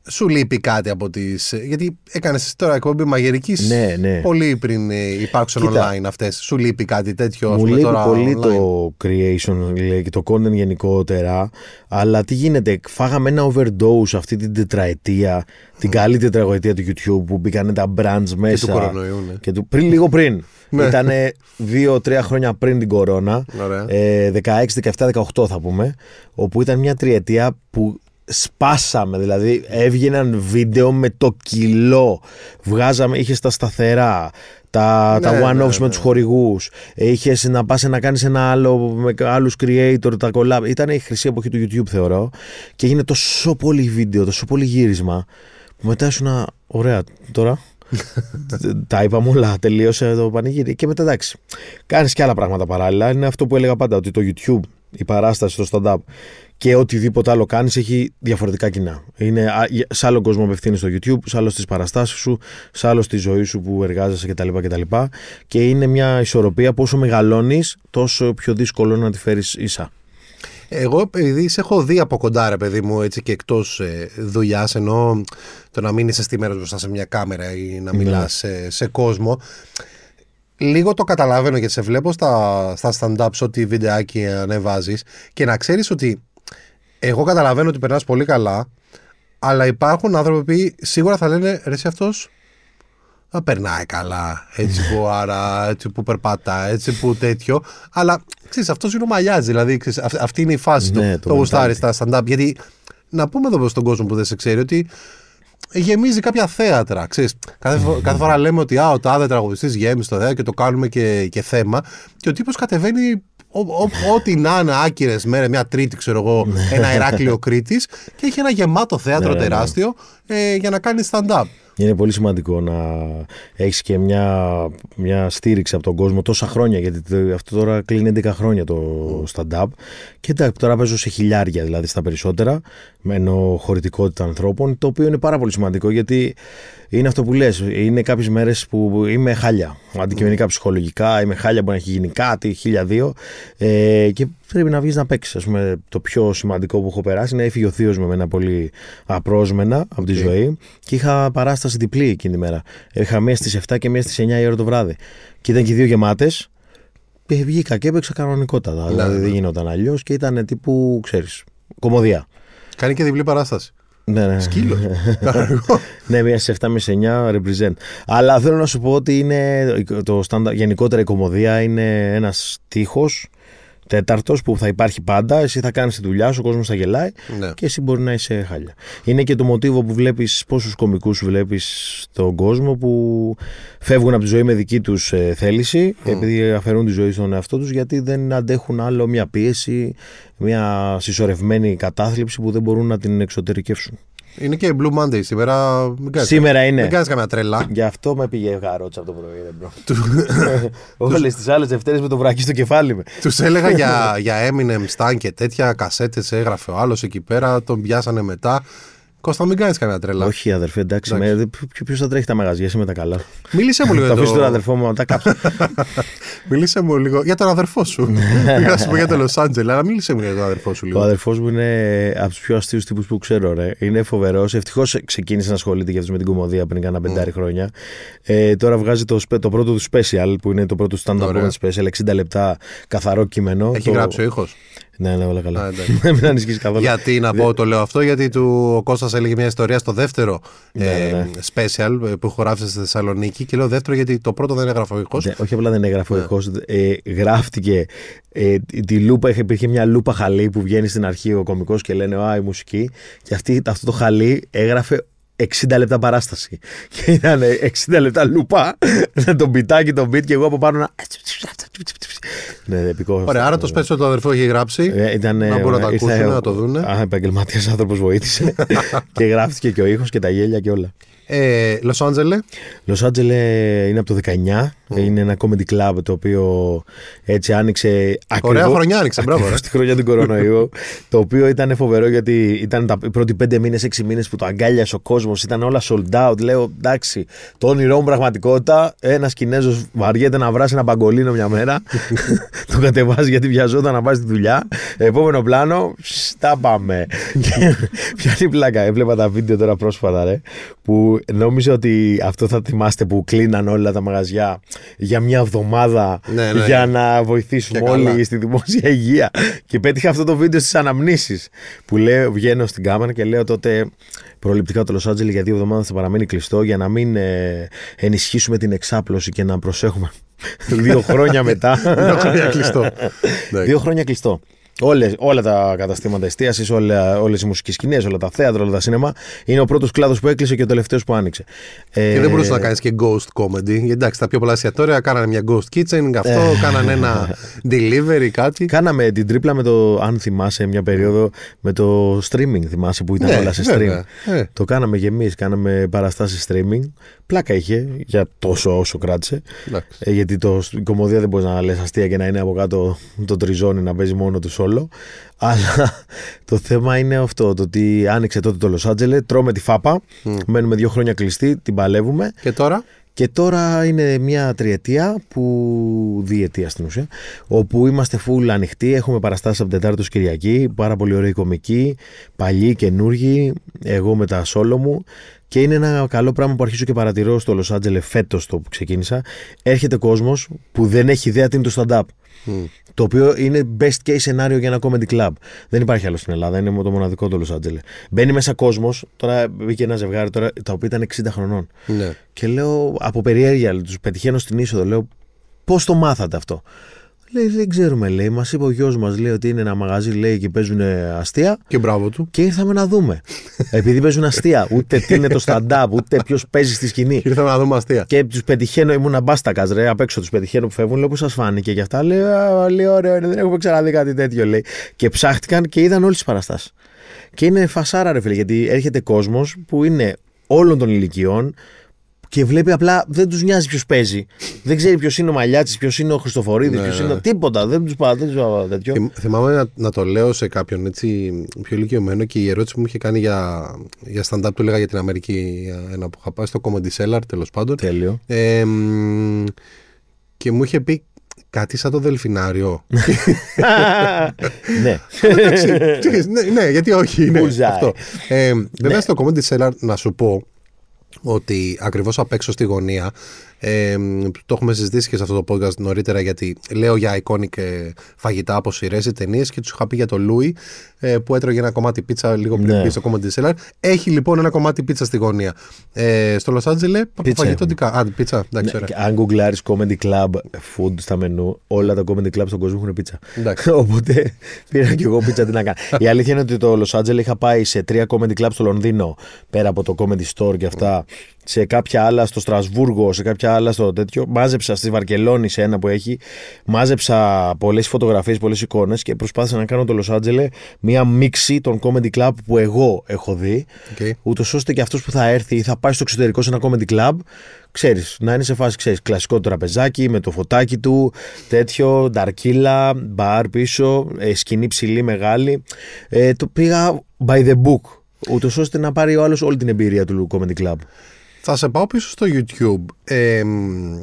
σου λείπει κάτι από τις... Γιατί έκανες τώρα εκπομπή μαγειρικής Ναι, ναι. πολύ πριν ε, υπάρξουν Κοίτα. online αυτές. Σου λείπει κάτι τέτοιο ας Μου πούμε, λείπει τώρα πολύ online; το creation λέει, και το content γενικότερα. Αλλά τι γίνεται, φάγαμε ένα overdose αυτή την τετραετία, την καλή τετραετία του YouTube που μπήκανε τα brands μέσα. κορονοϊού, ναι. Και του, πριν, λίγο πριν. Ναι. Ήταν δύο-τρία χρόνια πριν την κορώνα. Ωραία. Ε, 16, 17, 18 θα πούμε. Όπου ήταν μια τριετία που σπάσαμε. Δηλαδή έβγαιναν βίντεο με το κιλό. Βγάζαμε, είχες τα σταθερά. Τα, τα Ναι, one-offs ναι, με ναι. τους χορηγούς Είχες να πας να κάνεις ένα άλλο με άλλους creator τα collab Ήταν η χρυσή εποχή του YouTube θεωρώ Και έγινε τόσο πολύ βίντεο, τόσο πολύ γύρισμα Που μετά ήσουν ωραία τώρα τα είπαμε όλα, τελείωσε το πανηγύρι. Και μετά εντάξει, κάνεις και άλλα πράγματα παράλληλα. Είναι αυτό που έλεγα πάντα, ότι το YouTube, η παράσταση, το stand-up και οτιδήποτε άλλο κάνεις έχει διαφορετικά κοινά. Είναι, α, σε άλλο κόσμο απευθύνεις στο YouTube, σε άλλο στις παραστάσεις σου, σε άλλο στη ζωή σου που εργάζεσαι κτλ. κτλ. Και είναι μια ισορροπία που όσο μεγαλώνεις, τόσο πιο δύσκολο είναι να τη φέρεις ίσα. Εγώ επειδή σε έχω δει από κοντά ρε παιδί μου έτσι και εκτός ε, δουλειάς ενώ το να μην είσαι στη μέρα μπροστά σε μια κάμερα ή να Ναι. μιλάς σε, σε κόσμο λίγο το καταλαβαίνω γιατί σε βλέπω στα, στα stand-ups ό,τι βιντεάκι ανεβάζεις και να ξέρεις ότι εγώ καταλαβαίνω ότι περνάς πολύ καλά αλλά υπάρχουν άνθρωποι που σίγουρα θα λένε ρε εσύ αυτός θα περνάει καλά, έτσι που άρα, έτσι που περπατά, έτσι που τέτοιο. Αλλά ξέρεις, αυτός είναι ο μαλλιάς, δηλαδή ξέρεις, αυ- αυτή είναι η φάση Ναι, του. το Το γουστάρεις mentality. στα stand-up. Γιατί να πούμε εδώ στον κόσμο που δεν σε ξέρει ότι γεμίζει κάποια θέατρα. Ξέρεις, κάθε, φο- κάθε φορά λέμε ότι α, ο τάδε τραγουδιστής γέμισε το θέατρο και το κάνουμε και, και θέμα. Και ο τύπος κατεβαίνει ο- ο- ό,τι να είναι άκυρες μέρε, μια Τρίτη, ξέρω εγώ, ένα Ηράκλειο Κρήτης και έχει ένα γεμάτο θέατρο Ναι, ναι, ναι. τεράστιο ε, για να κάνει stand-up. Είναι πολύ σημαντικό να έχεις και μια, μια στήριξη από τον κόσμο τόσα χρόνια. Γιατί το- αυτό τώρα κλείνει 11 χρόνια το stand-up. Και εντάξει, τώρα παίζω σε χιλιάρια δηλαδή στα περισσότερα. Με ενώ χωρητικότητα ανθρώπων. Το οποίο είναι πάρα πολύ σημαντικό γιατί είναι αυτό που λες. Είναι κάποιες μέρες που είμαι χάλια. Αντικειμενικά ψυχολογικά, είμαι χάλια. Μπορεί να έχει γίνει κάτι, χίλια δύο. Ε, και πρέπει να βγεις να παίξεις. το πιο σημαντικό που έχω περάσει είναι να έφυγε ο θείος με εμένα πολύ απρόσμενα από τη Οκ. ζωή. Και είχα παράσταση διπλή εκείνη τη μέρα. Είχα μία στις 7 και μία στις 9 η ώρα το βράδυ. Και ήταν και οι δύο γεμάτες. Και βγήκα και έπαιξα κανονικότατα. Ναι, δηλαδή ναι. δεν γινόταν αλλιώς και ήταν τύπου, ξέρεις, κωμωδία. Κάνει και διπλή παράσταση. Ναι, ναι. Σκύλος. ναι, μία στις 7 με στις 9 represent. Αλλά θέλω να σου πω ότι είναι το standard, γενικότερα η κωμωδία είναι ένας τοίχος τέταρτος που θα υπάρχει πάντα. Εσύ θα κάνεις τη δουλειά σου, ο κόσμος θα γελάει ναι. και εσύ μπορεί να είσαι χάλια. Είναι και το μοτίβο που βλέπεις, πόσους κωμικούς βλέπεις στον κόσμο που φεύγουν από τη ζωή με δική τους θέληση, επειδή αφαιρούν τη ζωή στον εαυτό τους, γιατί δεν αντέχουν άλλο μια πίεση, μια συσσωρευμένη κατάθλιψη που δεν μπορούν να την εξωτερικεύσουν. Είναι και Blue Monday σήμερα. Μην κάνεις, Σήμερα είναι. Μην κάνεις καμιά τρέλα. Γι' αυτό με πήγε καρότσα από το πρωί, ρε bro. Όλες τις άλλες Δευτέρες με το βράκι στο κεφάλι μου. Τους έλεγα για, για Eminem, Stan και τέτοια κασέτες έγραφε ο άλλος εκεί πέρα. Τον πιάσανε μετά. Κώστα, μην κάνεις καμιά τρελά. Όχι, αδερφέ, εντάξει. Εντάξει. με- ποιο- Ποιος θα τρέχει τα μαγαζιά, εσύ με τα καλά; Μίλησε μου λίγο Θα για αφήσεις τον το... αδερφό μου να τα κάψει. Μίλησε μου λίγο για τον αδερφό σου. Πήγα να σου πω για το Λο Άντζελε, αλλά μίλησε μου για τον αδερφό σου Ο λίγο. αδερφός μου είναι από τους πιο αστείους τύπους που ξέρω, ρε. Είναι φοβερός. Ευτυχώς ξεκίνησε να ασχολείται και αυτός με την κομμωδία πριν κάνα πεντάρι χρόνια. Ε, τώρα βγάζει το, σπε- το πρώτο του special, που είναι το πρώτο stand-up Ωραία. comedy special, 60 λεπτά καθαρό κείμενο. Έχει το... γράψει ο ήχος; Ναι, ναι, όλα Α, καλά. εντάξει. Μην ανησυχείς καθόλου. Γιατί να πω το λέω αυτό, γιατί του, ο Κώστας έλεγε μια ιστορία στο δεύτερο Ναι, ε, ναι. special ε, που χωράφησε στη Θεσσαλονίκη και λέω δεύτερο γιατί το πρώτο δεν έγραφε ο ήχος. Ναι, όχι απλά δεν έγραφε Ναι. ο ήχος, ε, γράφτηκε ε, τη λούπα, είχε- υπήρχε μια λούπα χαλί που βγαίνει στην αρχή ο κωμικός και λένε «Α, η μουσική» και αυτή, αυτό το χαλί έγραφε 60 λεπτά παράσταση. Και ήταν 60 λεπτά λούπα, με τον πιτάκι, τον beat και εγώ από πάνω να... Ναι, επικό. Ωραία, άρα το special του αδερφού έχει γράψει. Ε, ήταν, Να μπορούν να τα ήρθε ακούσουν, ο- να το δούνε. Α, επαγγελματίας άνθρωπος βοήθησε. και γράφτηκε και ο ήχος και τα γέλια και όλα. Ε, Λος Άντζελε, Λος Άντζελε είναι από το 19. Είναι ένα comedy club το οποίο έτσι άνοιξε ωραία ακριβώς- χρονιά άνοιξε, μπράβο. ρε. ακριβώς τη χρονιά του κορονοϊού. το οποίο ήταν φοβερό γιατί ήταν τα οι πρώτοι πέντε μήνες, έξι μήνες που το αγκάλιασε ο κόσμος. Ήταν όλα sold out. Λέω εντάξει, το όνειρό μου πραγματικότητα. Ένας Κινέζος βαριέται να βράσει ένα μπαγκολίνο μια μέρα. το κατεβάζει γιατί βιαζόταν να πάει στη δουλειά. Επόμενο πλάνο, ψ, τα πάμε. Και Πιάνει πλάκα. Έβλεπα τα βίντεο τώρα πρόσφατα, ρε, που νόμιζα ότι αυτό θα θυμάστε που κλείναν όλα τα μαγαζιά για μια εβδομάδα Ναι, ναι. για να βοηθήσουμε Και καλά. όλοι στη δημόσια υγεία. Και πέτυχα αυτό το βίντεο στις αναμνήσεις. Που λέω, βγαίνω στην κάμερα και λέω τότε προληπτικά το Los Angeles για δύο εβδομάδες θα παραμείνει κλειστό για να μην ε, ενισχύσουμε την εξάπλωση και να προσέχουμε. δύο χρόνια μετά. Δύο χρόνια κλειστό. Εντάξει. δύο χρόνια κλειστό. Όλες, όλα τα καταστήματα εστίασης, όλες οι μουσικές σκηνές, όλα τα θέατρα, όλα τα σίνεμα. Είναι ο πρώτος κλάδος που έκλεισε και ο τελευταίος που άνοιξε. Ε, Και δεν μπορούσε να κάνεις και ghost comedy. Γιατί εντάξει, τα πιο πολλά εστιατόρια κάνανε μια ghost kitchen, αυτό, κάνανε ένα delivery, κάτι. Κάναμε την τρίπλα με το, αν θυμάσαι, μια περίοδο με το streaming. Θυμάσαι που ήταν Ναι, όλα σε stream. βέβαια. Ε. Το κάναμε και εμείς. Κάναμε παραστάσεις streaming. Πλάκα είχε για τόσο όσο κράτησε. Εντάξει. Ε, γιατί το, η κομμωδία δεν μπορείς να λες αστεία και να είναι από κάτω το τριζόνι να παίζει μόνο τους όλο. Αλλά το θέμα είναι αυτό. Το ότι άνοιξε τότε το Los Angeles, τρώμε τη φάπα. Μένουμε δύο χρόνια κλειστοί, την παλεύουμε. Και τώρα; Και τώρα είναι μια τριετία, που, διετία στην ουσία, όπου είμαστε full ανοιχτοί, έχουμε παραστάσεις από Τετάρτο Κυριακή, πάρα πολύ ωραίοι κομικοί, παλιοί, καινούργοι, εγώ με τα σόλο μου. Και είναι ένα καλό πράγμα που αρχίζω και παρατηρώ στο Los Angeles φέτος το που ξεκίνησα. Έρχεται κόσμος που δεν έχει ιδέα τι είναι το stand-up. Το οποίο είναι best case σενάριο για ένα comedy club. Δεν υπάρχει άλλο στην Ελλάδα, είναι το μοναδικό το Los Angeles. Μπαίνει μέσα κόσμος, τώρα μπήκε ένα ζευγάρι τώρα, τα οποία ήταν 60 χρονών. Ναι. Και λέω από περιέργεια, τους πετυχαίνω στην είσοδο, λέω πώς το μάθατε αυτό; Λέει, δεν ξέρουμε, λέει. Μας είπε ο γιος μας, λέει, ότι είναι ένα μαγαζί, λέει, και παίζουν αστεία. Και μπράβο του. Και ήρθαμε να δούμε. Επειδή παίζουν αστεία. Ούτε τι είναι το stand-up, ούτε ποιος παίζει στη σκηνή. Και ήρθαμε να δούμε αστεία. Και τους πετυχαίνω, ήμουν μπάστακας, ρε, απ' έξω τους πετυχαίνω που φεύγουν, λέω, πώς σας φάνηκε και αυτά; Λέει, «Α, λέει, ωραίο, είναι, δεν έχουμε ξαναδεί κάτι τέτοιο, λέει. Και ψάχτηκαν και είδαν όλες τις παραστάσεις. Και είναι φασάρα, ρε φίλε, γιατί έρχεται κόσμος που είναι όλων των ηλικιών και βλέπει απλά δεν τους νοιάζει ποιος παίζει. δεν ξέρει ποιος είναι ο Μαλιάτσης, ποιος είναι ο Χριστοφορίδης, Ναι, ποιος ναι. είναι. Τίποτα. Δεν τους πάω δεν τους πάω τέτοιο. Θυμ- Θυμάμαι να, να το λέω σε κάποιον έτσι πιο ηλικιωμένο και η ερώτηση που μου είχε κάνει για, για stand-up του έλεγα για την Αμερική για ένα που είχα πάει στο Comedy Cellar τέλος πάντων Τέλειο. ε, μ, και μου είχε πει κάτι σαν το Δελφινάριο ναι. Εντάξει, ξέρεις, ναι, ναι, γιατί όχι είναι Bullseye. αυτό. Ε, βέβαια Ναι. στο Comedy Cellar να σου πω ότι ακριβώς απ' έξω στη γωνία ε, το έχουμε συζητήσει και σε αυτό το podcast νωρίτερα γιατί λέω για iconic ε, φαγητά από σειρές ή ταινίες και τους είχα πει για το Λούι ε, που έτρωγε ένα κομμάτι πίτσα λίγο πριν Ναι. μπει στο Comedy Cellar. Έχει λοιπόν ένα κομμάτι πίτσα στη γωνία. Ε, στο Los Angeles Πίτσα φαγητό έχουν. τι κα- Α, πίτσα, εντάξει, Ναι, ωραία. και αν γκουγκλάρεις comedy club food στα μενού, όλα τα comedy club στον κόσμο έχουν πίτσα. Εντάξει. Οπότε πήρα και εγώ πίτσα τι να κάνω. Η αλήθεια είναι ότι το Los Angeles είχα πάει σε τρία comedy club στο Λονδίνο, πέρα από το comedy store και αυτά. Σε κάποια άλλα στο Στρασβούργο, σε κάποια άλλα στο τέτοιο. Μάζεψα στη Βαρκελόνη σε ένα που έχει. Μάζεψα πολλές φωτογραφίες, πολλές εικόνες και προσπάθησα να κάνω το Los Angeles μία μίξη των comedy club που εγώ έχω δει. Οκ. Ούτως ώστε και αυτός που θα έρθει ή θα πάει στο εξωτερικό σε ένα comedy club, ξέρεις, να είναι σε φάση, ξέρεις, κλασικό τραπεζάκι με το φωτάκι του, τέτοιο, νταρκίλα, μπαρ πίσω, ε, σκηνή ψηλή μεγάλη. Ε, το πήγα by the book. Ούτως ώστε να πάρει ο άλλος όλη την εμπειρία του comedy club. Θα σε πάω πίσω στο YouTube. Ε, μ,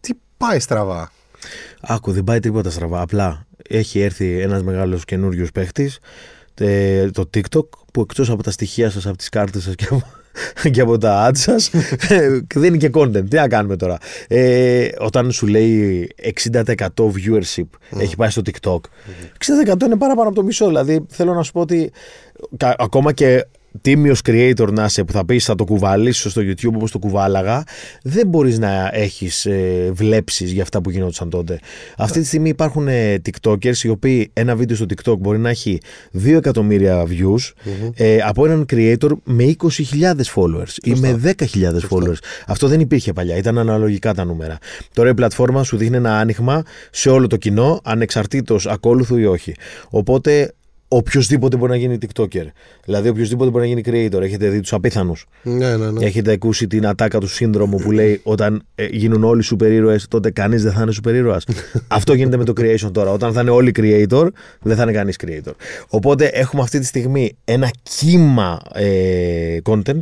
τι πάει στραβά; Άκου, δεν πάει τίποτα στραβά. Απλά έχει έρθει ένας μεγάλος καινούριος παίχτης, το TikTok, που εκτός από τα στοιχεία σας, από τις κάρτες σας και, από- και από τα ads σας, δίνει και content. Τι να κάνουμε τώρα. Ε, όταν σου λέει 60% viewership έχει πάει στο TikTok, 60% είναι παραπάνω από το μισό. Δηλαδή θέλω να σου πω ότι κα- ακόμα και τίμιος creator να είσαι που θα πεις θα το κουβαλήσω στο YouTube όπως το κουβάλαγα, δεν μπορείς να έχεις ε, βλέψεις για αυτά που γινόντουσαν τότε. Αυτή τη στιγμή υπάρχουν ε, TikTokers οι οποίοι ένα βίντεο στο TikTok μπορεί να έχει 2 εκατομμύρια views ε, από έναν creator με 20.000 followers ή με 10.000 followers. Αυτό δεν υπήρχε παλιά, ήταν αναλογικά τα νούμερα. Τώρα η πλατφόρμα σου δείχνει ένα άνοιγμα σε όλο το κοινό, ανεξαρτήτως ακόλουθου ή όχι. Οπότε οποιοδήποτε μπορεί να γίνει TikToker. Δηλαδή, οποιοδήποτε μπορεί να γίνει creator. Έχετε δει τους απίθανους. Ναι, ναι, ναι. Έχετε ακούσει την ατάκα του σύνδρομου που λέει όταν ε, γίνουν όλοι σούπερ ήρωε, τότε κανείς δεν θα είναι σούπερ ήρωα. Αυτό γίνεται με το creation τώρα. Όταν θα είναι όλοι creator, δεν θα είναι κανείς creator. Οπότε έχουμε αυτή τη στιγμή ένα κύμα ε, content,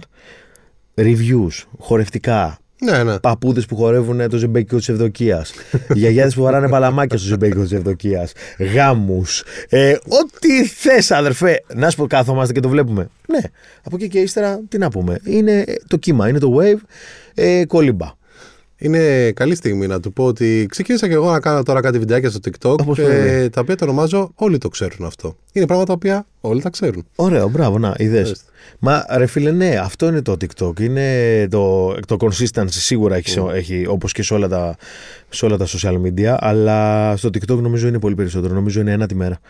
reviews, χορευτικά, ναι, ναι. παππούδες που χορεύουν το ζεμπέκικο της Ευδοκίας. Γιαγιάδες που βαράνε παλαμάκια στο ζεμπέκικο της Ευδοκίας. Γάμους. Ε, ό,τι θες, αδερφέ. Να σου πω, κάθομαστε και το βλέπουμε. Ναι. Από εκεί και ύστερα, τι να πούμε. Είναι το κύμα, είναι το wave. Ε, κολύμπα. Είναι καλή στιγμή να του πω ότι ξεκίνησα και εγώ να κάνω τώρα κάτι βιντεάκια στο TikTok Όπως ε, πρέπει. τα οποία το ονομάζω Όλοι το ξέρουν αυτό. Είναι πράγματα τα οποία όλοι τα ξέρουν. Ωραίο, μπράβο, να, είδες. Μάλιστα. Μα ρε φίλε, ναι, αυτό είναι το TikTok. Είναι το, το consistency σίγουρα έχει, έχει όπως και σε όλα, τα, σε όλα τα social media, αλλά στο TikTok νομίζω είναι πολύ περισσότερο. Νομίζω είναι ένα τη μέρα.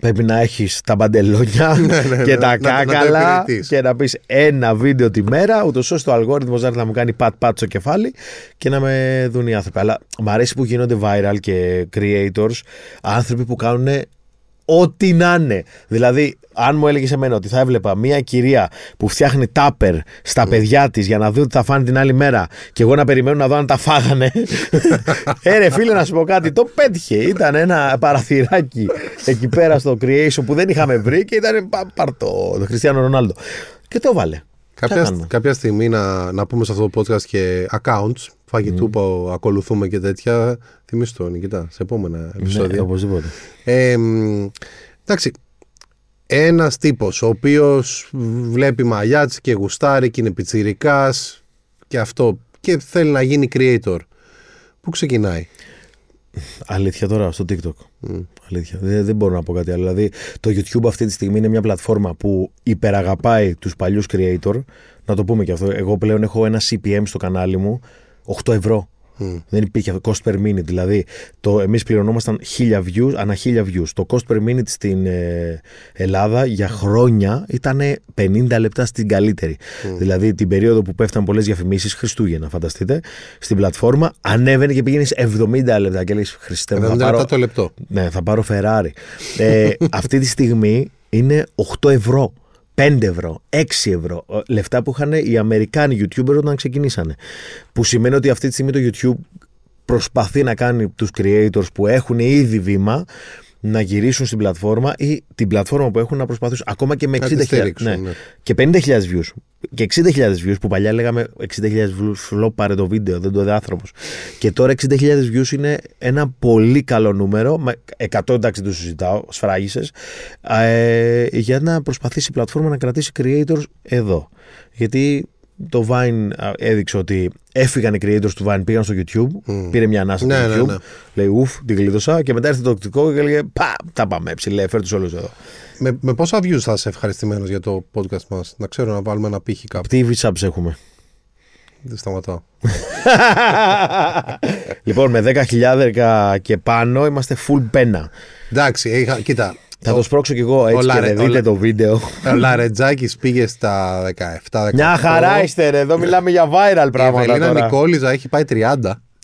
Πρέπει να έχεις τα μπαντελόνια ναι, και ναι, τα να- να το κάκαλα υπηρετείς. και να πεις ένα βίντεο τη μέρα, ούτως ώστε ο αλγόριθμος να έρθει να μου κάνει πατ-πατ στο κεφάλι και να με δουν οι άνθρωποι. Αλλά μου αρέσει που γίνονται viral και creators, άνθρωποι που κάνουν ό,τι να είναι. Δηλαδή, αν μου έλεγε εμένα ότι θα έβλεπα μια κυρία που φτιάχνει τάπερ στα παιδιά της για να δει ότι θα φάνε την άλλη μέρα και εγώ να περιμένω να δω αν τα φάγανε. ε, ρε φίλε, να σου πω κάτι, το πέτυχε. Ήταν ένα παραθυράκι εκεί πέρα στο creation που δεν είχαμε βρει και ήταν πα- πάρ' το, το Χριστιανό Ρονάλντο. Και το βάλε. Κάποια, κάνουμε; κάποια στιγμή να, να πούμε σε αυτό το podcast και accounts φαγητού που ακολουθούμε και τέτοια. Θυμίσου το, Νικητά, σε επόμενα Ναι, επεισόδια. οπωσδήποτε. Ε, μ, εντάξει. Ένας τύπος ο οποίος βλέπει μαλλιάτς και γουστάρει και είναι πιτσιρικάς και αυτό και θέλει να γίνει creator. Πού ξεκινάει; Αλήθεια τώρα στο TikTok. Αλήθεια. Δεν, δεν μπορώ να πω κάτι άλλο. Δηλαδή, το YouTube αυτή τη στιγμή είναι μια πλατφόρμα που υπεραγαπάει τους παλιούς creator. Να το πούμε και αυτό. Εγώ πλέον έχω ένα CPM στο κανάλι μου 8 ευρώ. Δεν υπήρχε αυτό. Cost per minute. Δηλαδή, το, εμείς πληρωνόμασταν 1000 views, ανά 1000 views. Το cost per minute στην ε, Ελλάδα για χρόνια ήταν 50 λεπτά στην καλύτερη. Δηλαδή, την περίοδο που πέφταν πολλές διαφημίσεις, Χριστούγεννα, φανταστείτε, στην πλατφόρμα, ανέβαινε και πήγαινες 70 λεπτά. Και λες, Χριστέ μου, 70 θα λεπτά πάρω, το λεπτό. ναι, θα πάρω Ferrari. Ε, αυτή τη στιγμή είναι 8 ευρώ. 5 ευρώ, 6 ευρώ. Ε, Λεφτά που είχαν οι Αμερικάνοι YouTubers όταν ξεκινήσανε. Που σημαίνει ότι αυτή τη στιγμή το YouTube προσπαθεί να κάνει τους creators που έχουν ήδη βήμα να γυρίσουν στην πλατφόρμα ή την πλατφόρμα που έχουν να προσπαθήσουν ακόμα και με Να τη 60.000 στηρίξουν, ναι. ναι. και 50.000 views και 60.000 views που παλιά λέγαμε 60.000 views flop πάρε το βίντεο δεν το είδε άνθρωπος και τώρα 60.000 views είναι ένα πολύ καλό νούμερο με 100 εντάξει το συζητάω σφράγισες ε, για να προσπαθήσει η πλατφόρμα να κρατήσει creators εδώ γιατί το Vine α, έδειξε ότι έφυγαν οι creators του Vine, πήγαν στο YouTube, πήρε μια ανάσα Ναι, στο ναι, YouTube, ναι. λέει ουφ, την γλίτωσα και μετά έρθει το οκτικό και έλεγε πα, τα πάμε ψηλέ, φέρ τους όλους εδώ. Με, με πόσα views θα είσαι ευχαριστημένος για το podcast μας, Να ξέρω να βάλουμε ένα πύχη κάπου. Τι subs έχουμε; Δεν σταματάω. λοιπόν, με 10.000 και πάνω είμαστε full πένα. Εντάξει, είχα, κοίτα. Θα το σπρώξω κι εγώ έτσι Όλα, και ρε, δεν δείτε όλα. το βίντεο. Ο Λαρετζάκης πήγε στα 17-18. Μια χαρά είστε ρε, εδώ μιλάμε για viral Η πράγματα Ευελίνα τώρα. Νικόλιζα έχει πάει 30.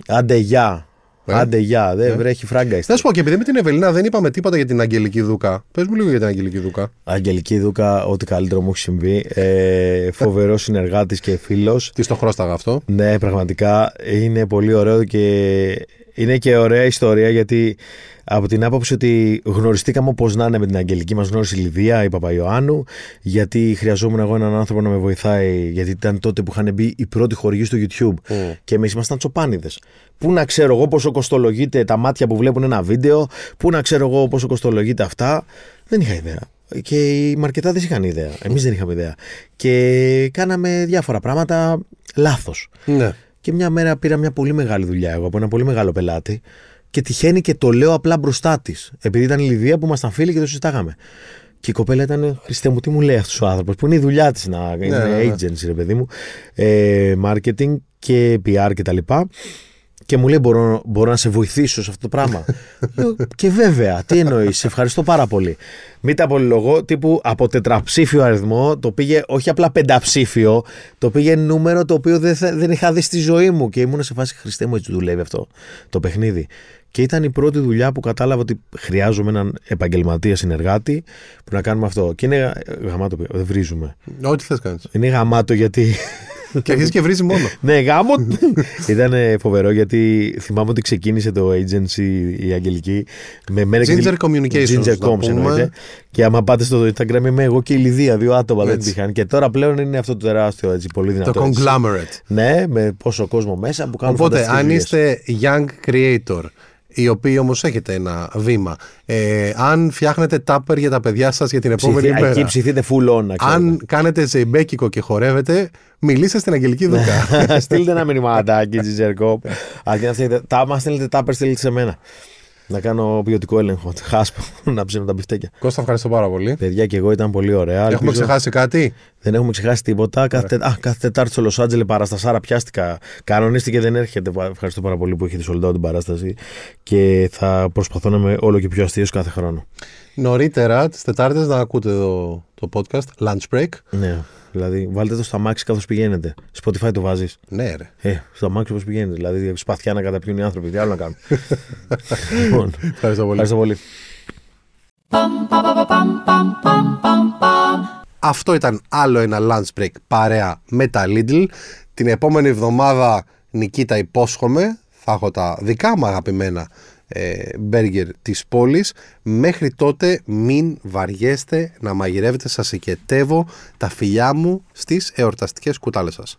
Άντε γεια. Ε. Άντε γεια, δεν βρέχει φράγκα είστε. Να σου πω και επειδή με την Ευελίνα δεν είπαμε τίποτα για την Αγγελική Δούκα. Πες μου λίγο για την Αγγελική Δούκα. Αγγελική Δούκα, ό,τι καλύτερο μου έχει συμβεί. Ε, Φοβερός συνεργάτης και φίλος. Τι στο χρώσταγα αυτό. Ναι, πραγματικά είναι πολύ ωραίο και είναι και ωραία ιστορία γιατί από την άποψη ότι γνωριστήκαμε όπως να είναι με την Αγγελική, μας γνώρισε η Λιδία, η Παπαϊωάννου, γιατί χρειαζόμουν εγώ έναν άνθρωπο να με βοηθάει, γιατί ήταν τότε που είχαν μπει οι πρώτοι χορηγοί στο YouTube και εμείς ήμασταν τσοπάνιδες. Πού να ξέρω εγώ πόσο κοστολογείται τα μάτια που βλέπουν ένα βίντεο, πού να ξέρω εγώ πόσο κοστολογείται αυτά. Δεν είχα ιδέα. Και οι μαρκετάδες είχαν ιδέα. Εμείς δεν είχαμε ιδέα. Και κάναμε διάφορα πράγματα λάθος. Ναι. Και μια μέρα πήρα μια πολύ μεγάλη δουλειά εγώ από ένα πολύ μεγάλο πελάτη και τυχαίνει και το λέω απλά μπροστά της. Επειδή ήταν η Λιδία που ήμασταν φίλοι και το συζητάγαμε. Και η κοπέλα ήταν, Χριστέ μου, τι μου λέει αυτός ο άνθρωπος, που είναι η δουλειά της να είναι ναι, ναι. agency, ρε παιδί μου, ε, marketing και PR κτλ. Και μου λέει: μπορώ, μπορώ να σε βοηθήσω σε αυτό το πράγμα. Λέω, και βέβαια, τι εννοείς, σε ευχαριστώ πάρα πολύ. Μην τα πολυλογώ, τύπου από τετραψήφιο αριθμό το πήγε όχι απλά πενταψήφιο, το πήγε νούμερο το οποίο δεν, θα- δεν είχα δει στη ζωή μου. Και ήμουν σε φάση Χριστέ μου, έτσι δουλεύει αυτό το παιχνίδι. Και ήταν η πρώτη δουλειά που κατάλαβα ότι χρειάζομαι έναν επαγγελματία συνεργάτη που να κάνουμε αυτό. Και είναι ε, γαμάτο, δεν βρίζουμε. Ό,τι θες κάνεις. Είναι γαμάτο γιατί και αρχίζει και βρίζει μόνο. ναι, γάμο. Ήταν ε, φοβερό γιατί θυμάμαι ότι ξεκίνησε το agency η Αγγελική με μένα και Ginger τη- Communications, Ginger να Coms πούμε. εννοείται. Και άμα πάτε στο Instagram είμαι εγώ και η Λιδία, δύο άτομα δεν Έτσι. υπήρχαν. Και τώρα πλέον είναι αυτό το τεράστιο έτσι, πολύ δυνατό. το έτσι. conglomerate. Ναι, με πόσο κόσμο μέσα που κάνουν Οπότε, φανταστικές αν δουλειές. είστε young creator, οι οποίοι όμως έχετε ένα βήμα, ε, αν φτιάχνετε τάπερ για τα παιδιά σας για την επόμενη Ψηθείτε- μέρα, Εκεί ψηθείτε full on, να ξέρετε. αν κάνετε ζεϊμπέκικο και χορεύετε, μιλήστε στην Αγγελική Δούκα. Στείλτε ένα μηνυματάκι, Ginger Cop. Αρκεί να στείλετε. Τα, άμα στέλνετε τάπερ, στείλτε σε μένα. Να κάνω ποιοτικό έλεγχο. Χάσπο, να ψήνω τα μπιφτέκια. Κώστα, ευχαριστώ πάρα πολύ. Παιδιά και εγώ ήταν πολύ ωραία. Έχουμε Ελπίζω- ξεχάσει κάτι; Δεν έχουμε ξεχάσει τίποτα. Κάθε, τε- α, κάθε Τετάρτη στο Λος Άντζελες παραστασάρα πιάστηκα. Κανονίστηκε δεν έρχεται. Ευχαριστώ πάρα πολύ που έχετε sold out την παράσταση. Και θα προσπαθώ να είμαι όλο και πιο αστείος κάθε χρόνο. Νωρίτερα, τις Τετάρτες, να ακούτε εδώ το podcast Lunch Break. Ναι. Δηλαδή, βάλτε το στα μάξι καθώς πηγαίνετε. Spotify το βάζεις. Ναι, ρε. Ε, στο μάξι όπω πηγαίνετε. Δηλαδή, σπαθιά να καταπιούν οι άνθρωποι. Τι άλλο να κάνουν. λοιπόν, Ευχαριστώ πολύ. ευχαριστώ πολύ. Αυτό ήταν άλλο ένα lunch break παρέα με τα Lidl. Την επόμενη εβδομάδα, Νικήτα, υπόσχομαι, θα έχω τα δικά μου αγαπημένα ε, μπέργκερ της πόλης. Μέχρι τότε μην βαριέστε να μαγειρεύετε. Σας εκετεύω τα φιλιά μου στις εορταστικές κουτάλες σας.